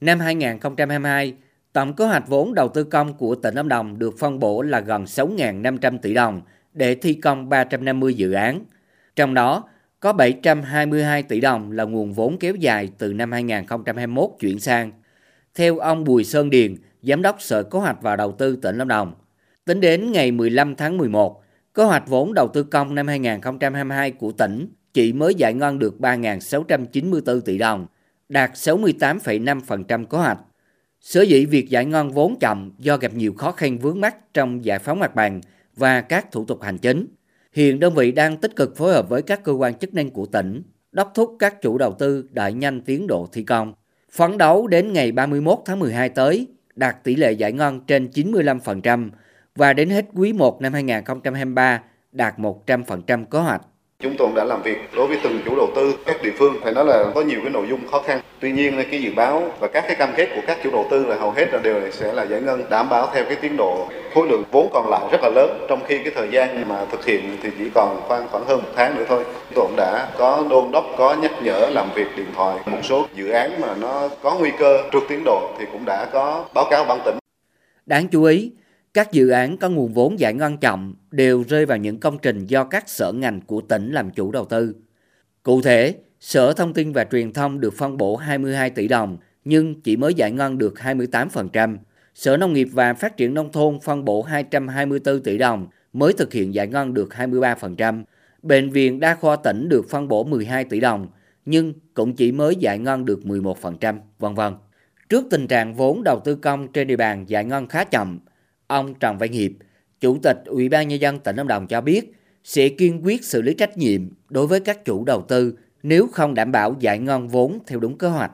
Năm 2022, tổng kế hoạch vốn đầu tư công của tỉnh Lâm Đồng được phân bổ là gần 6.500 tỷ đồng để thi công 350 dự án. Trong đó, có 722 tỷ đồng là nguồn vốn kéo dài từ năm 2021 chuyển sang. Theo ông Bùi Sơn Điền, Giám đốc Sở Kế hoạch và Đầu tư tỉnh Lâm Đồng, tính đến ngày 15 tháng 11, kế hoạch vốn đầu tư công năm 2022 của tỉnh chỉ mới giải ngân được 3.694 tỷ đồng, đạt 68,5% kế hoạch. Sở dĩ việc giải ngân vốn chậm do gặp nhiều khó khăn vướng mắt trong giải phóng mặt bằng và các thủ tục hành chính. Hiện đơn vị đang tích cực phối hợp với các cơ quan chức năng của tỉnh, đốc thúc các chủ đầu tư đẩy nhanh tiến độ thi công. Phấn đấu đến ngày 31 tháng 12 tới, đạt tỷ lệ giải ngân trên 95% và đến hết quý 1 năm 2023 đạt 100% kế hoạch. Chúng tôi đã làm việc đối với từng chủ đầu tư các địa phương phải nói là có nhiều cái nội dung khó khăn. Tuy nhiên cái dự báo và các cái cam kết của các chủ đầu tư là hầu hết là đều sẽ là giải ngân đảm bảo theo cái tiến độ khối lượng vốn còn lại rất là lớn trong khi cái thời gian mà thực hiện thì chỉ còn khoảng khoảng hơn một tháng nữa thôi. Chúng Tôi cũng đã có đôn đốc có nhắc nhở làm việc điện thoại một số dự án mà nó có nguy cơ trượt tiến độ thì cũng đã có báo cáo ban tỉnh. Đáng chú ý, các dự án có nguồn vốn giải ngân chậm đều rơi vào những công trình do các sở ngành của tỉnh làm chủ đầu tư. Cụ thể, Sở Thông tin và Truyền thông được phân bổ 22 tỷ đồng nhưng chỉ mới giải ngân được 28%. Sở Nông nghiệp và Phát triển Nông thôn phân bổ 224 tỷ đồng mới thực hiện giải ngân được 23%. Bệnh viện Đa khoa tỉnh được phân bổ 12 tỷ đồng nhưng cũng chỉ mới giải ngân được 11%, vân vân. Trước tình trạng vốn đầu tư công trên địa bàn giải ngân khá chậm, Ông Trần Văn Hiệp, Chủ tịch Ủy ban Nhân dân tỉnh Lâm Đồng cho biết sẽ kiên quyết xử lý trách nhiệm đối với các chủ đầu tư nếu không đảm bảo giải ngân vốn theo đúng kế hoạch.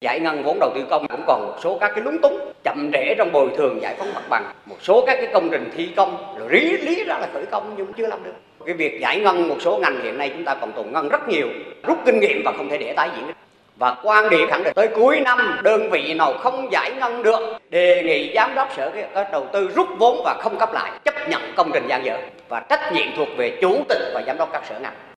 Giải ngân vốn đầu tư công cũng còn một số các cái lúng túng, chậm trễ trong bồi thường giải phóng mặt bằng, một số các cái công trình thi công lý lý ra là khởi công nhưng chưa làm được. Cái việc giải ngân một số ngành hiện nay chúng ta còn tồn ngân rất nhiều, rút kinh nghiệm và không thể để tái diễn và quan điểm khẳng định tới cuối năm, đơn vị nào không giải ngân được, đề nghị giám đốc sở các đầu tư rút vốn và không cấp lại, chấp nhận công trình gian dở. Và trách nhiệm thuộc về chủ tịch và giám đốc các sở ngành.